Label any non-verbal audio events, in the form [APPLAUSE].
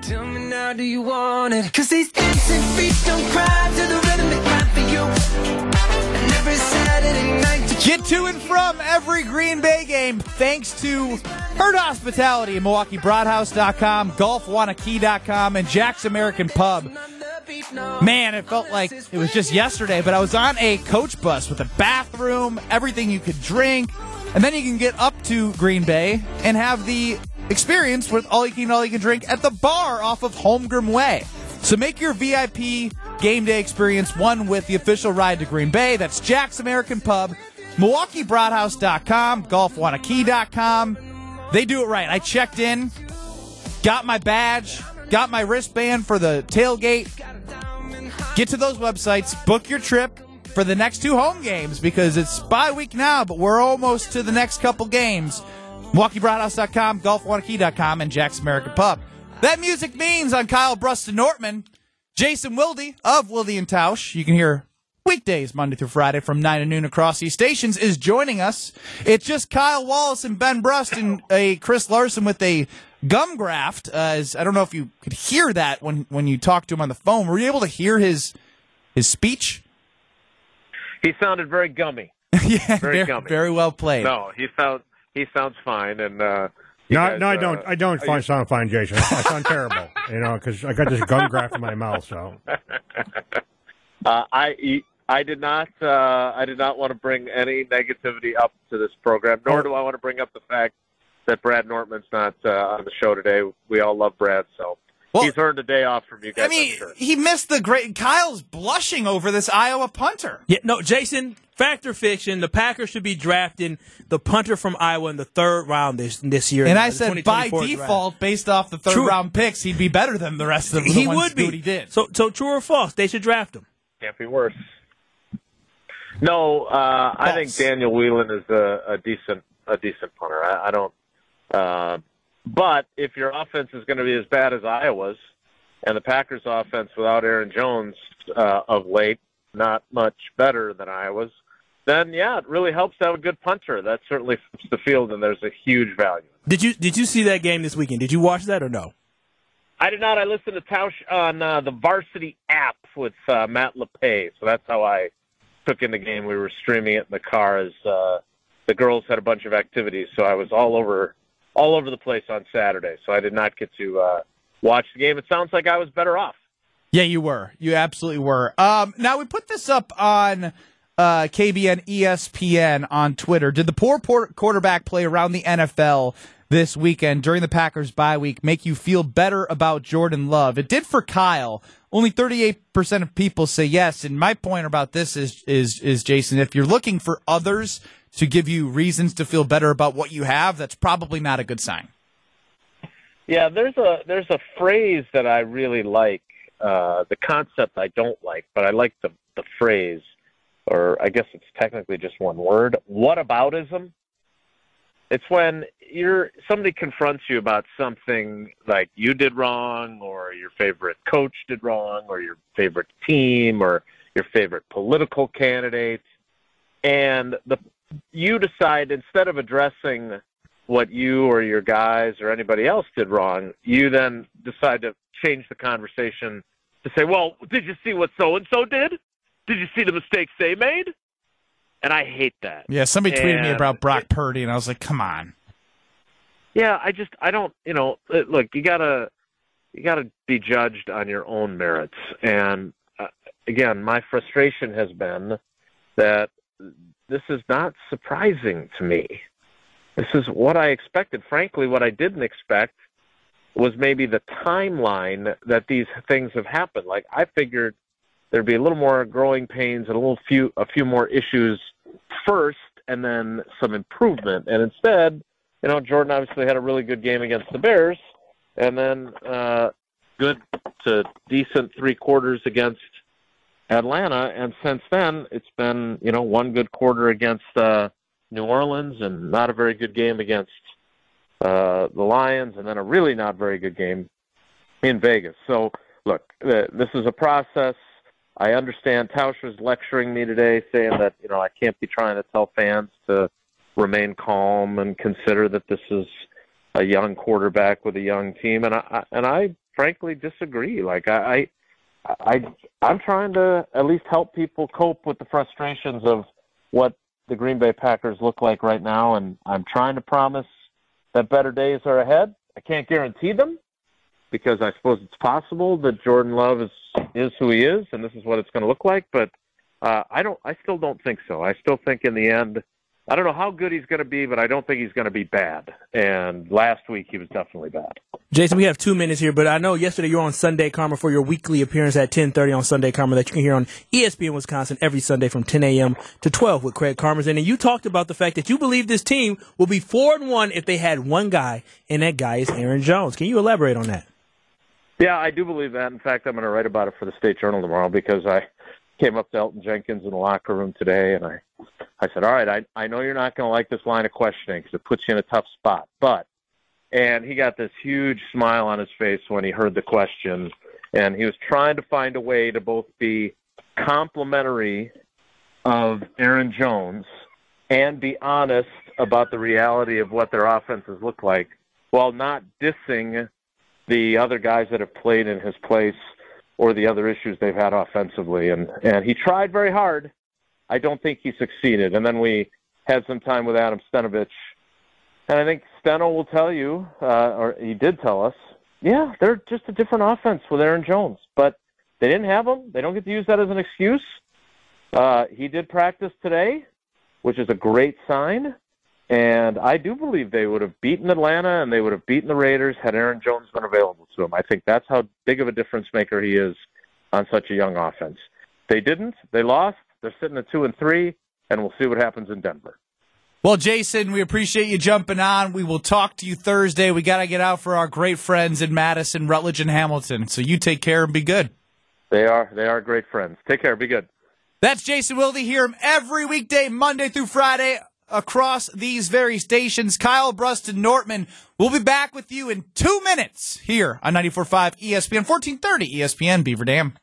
Tell me now, do you want it? Cause these dancing feet don't cry to the rhythm they cry for you. And every Saturday night to Get to and from every Green Bay game thanks to Herd Hospitality at MilwaukeeBroadhouse.com, GolfWaunakee.com, and Jack's American Pub. Man, it felt like it was just yesterday, but I was on a coach bus with a bathroom, everything you could drink, and then you can get up to Green Bay and have the experience with all you can all you can drink at the bar off of Holmgren Way. So make your VIP game day experience one with the official ride to Green Bay. That's Jack's American Pub, MilwaukeeBroadhouse.com, GolfWaunakee.com. They do it right. I checked in, got my badge, got my wristband for the tailgate. Get to those websites, book your trip for the next two home games because it's bye week now, but we're almost to the next couple games. MilwaukeeBroadhouse.com, GolfWaunakee.com, and Jack's American Pub. That music means on Kyle Bruston Nortman, Jason Wilde of Wilde and Tausch. You can hear weekdays, Monday through Friday from 9 to noon across these stations, is joining us. It's just Kyle Wallace and Ben Brust and a Chris Larson with a gum graft. Uh, as, I don't know if you could hear that when, when you talked to him on the phone. Were you able to hear his his speech? He sounded very gummy. [LAUGHS] yeah, Very very, gummy. very well played. No, he sounds he sounds fine, and uh, No, guys, no, I uh, don't. I don't find, sound fine, Jason. I sound terrible, you know, because I got this gum graft in my mouth. So [LAUGHS] Uh, I I did not uh, I did not want to bring any negativity up to this program, Oh. nor do I want to bring up the fact that Brad Nortman's not uh, on the show today. We all love Brad, so Well, he's earned a day off from you guys. I mean, sure. he missed the great. Kyle's blushing over this Iowa punter. Yeah, no, Jason. Fact or fiction? The Packers should be drafting the punter from Iowa in the third round this this year. And in I said by 2024 default, based off the third True. round picks, he'd be better than the rest of draft. the he ones would be. he did. So, so true or false? They should draft him. Can't be worse. No, uh, I think Daniel Whelan is a, a decent a decent punter. I, I don't. Uh, but if your offense is going to be as bad as Iowa's, and the Packers' offense without Aaron Jones uh, of late, not much better than Iowa's, then yeah, it really helps to have a good punter. That certainly flips the field, and there's a huge value. Did you did you see that game this weekend? Did you watch that or no? I did not. I listened to Tausch on uh, the Varsity app with uh, Matt LePay, so that's how I took in the game. We were streaming it in the car as uh, the girls had a bunch of activities, so I was all over all over the place on Saturday. So I did not get to uh, watch the game. It sounds like I was better off. Yeah, you were. You absolutely were. Um, now we put this up on uh, KBN ESPN on Twitter. Did the poor, quarterback play around the NFL this weekend during the Packers bye week make you feel better about Jordan Love? It did for Kyle. Only 38% of people say yes. And my point about this is is is Jason, if you're looking for others to give you reasons to feel better about what you have, that's probably not a good sign. Yeah, there's a there's a phrase that I really like. Uh, the concept I don't like, but I like the the phrase, or I guess it's technically just one word. What aboutism? It's when you're somebody confronts you about something like you did wrong, or your favorite coach did wrong, or your favorite team, or your favorite political candidate, and the you decide instead of addressing what you or your guys or anybody else did wrong, you then decide to change the conversation to say, "Well, did you see what so and so did? Did you see the mistakes they made?" And I hate that. Yeah, somebody tweeted me about Brock Purdy, and I was like, come on. Yeah, I just I don't, you know, uh, look, you got to you got to be judged on your own merits. And uh, again, my frustration has been that this is not surprising to me. This is what I expected. Frankly, what I didn't expect was maybe the timeline that these things have happened. Like I figured there'd be a little more growing pains and a little few a few more issues first and then some improvement. And instead, you know, Jordan obviously had a really good game against the Bears and then uh good to decent three quarters against Atlanta and since then it's been, you know, one good quarter against uh New Orleans and not a very good game against uh the Lions and then a really not very good game in Vegas. So, look, th- this is a process. I understand Tausch was lecturing me today saying that, you know, I can't be trying to tell fans to remain calm and consider that this is a young quarterback with a young team and I I- and I frankly disagree. Like I, I, I, I'm trying to at least help people cope with the frustrations of what the Green Bay Packers look like right now, and I'm trying to promise that better days are ahead. I can't guarantee them because I suppose it's possible that Jordan Love is is who he is, and this is what it's going to look like. But uh, I don't. I still don't think so. I still think in the end, I don't know how good he's going to be, but I don't think he's going to be bad. And last week he was definitely bad. Jason, we have two minutes here, but I know yesterday you were on Sunday Karma for your weekly appearance at 10:30 on Sunday Karma that you can hear on ESPN Wisconsin every Sunday from 10 a.m. to 12 with Craig Karmazin. And you talked about the fact that you believe this team will be four and one if they had one guy, and that guy is Aaron Jones. Can you elaborate on that? Yeah, I do believe that. In fact, I'm going to write about it for the State Journal tomorrow because I came up to Elgton Jenkins in the locker room today, and I, I said, "All right, I I know you're not going to like this line of questioning because it puts you in a tough spot, but." And he got this huge smile on his face when he heard the question, and he was trying to find a way to both be complimentary of Aaron Jones and be honest about the reality of what their offenses look like, while not dissing the other guys that have played in his place or the other issues they've had offensively. And and he tried very hard. I don't think he succeeded. And then we had some time with Adam Stenavich, and I think Steno will tell you, uh, or he did tell us, yeah, they're just a different offense with Aaron Jones, but they didn't have him. They don't get to use that as an excuse. Uh, he did practice today, which is a great sign. And I do believe they would have beaten Atlanta and they would have beaten the Raiders had Aaron Jones been available to them. I think that's how big of a difference maker he is on such a young offense. They didn't. They lost. They're sitting at two and three, and we'll see what happens in Denver. Well, Jason, we appreciate you jumping on. We will talk to you Thursday. We got to get out for our great friends in Madison, Rutledge, and Hamilton. So you take care and be good. They are they are great friends. Take care. Be good. That's Jason Wilde. Hear him every weekday, Monday through Friday, across these very stations. Kyle Bruston Nortman will be back with you in two minutes here on 94.5 ESPN, 1430 ESPN Beaver Dam.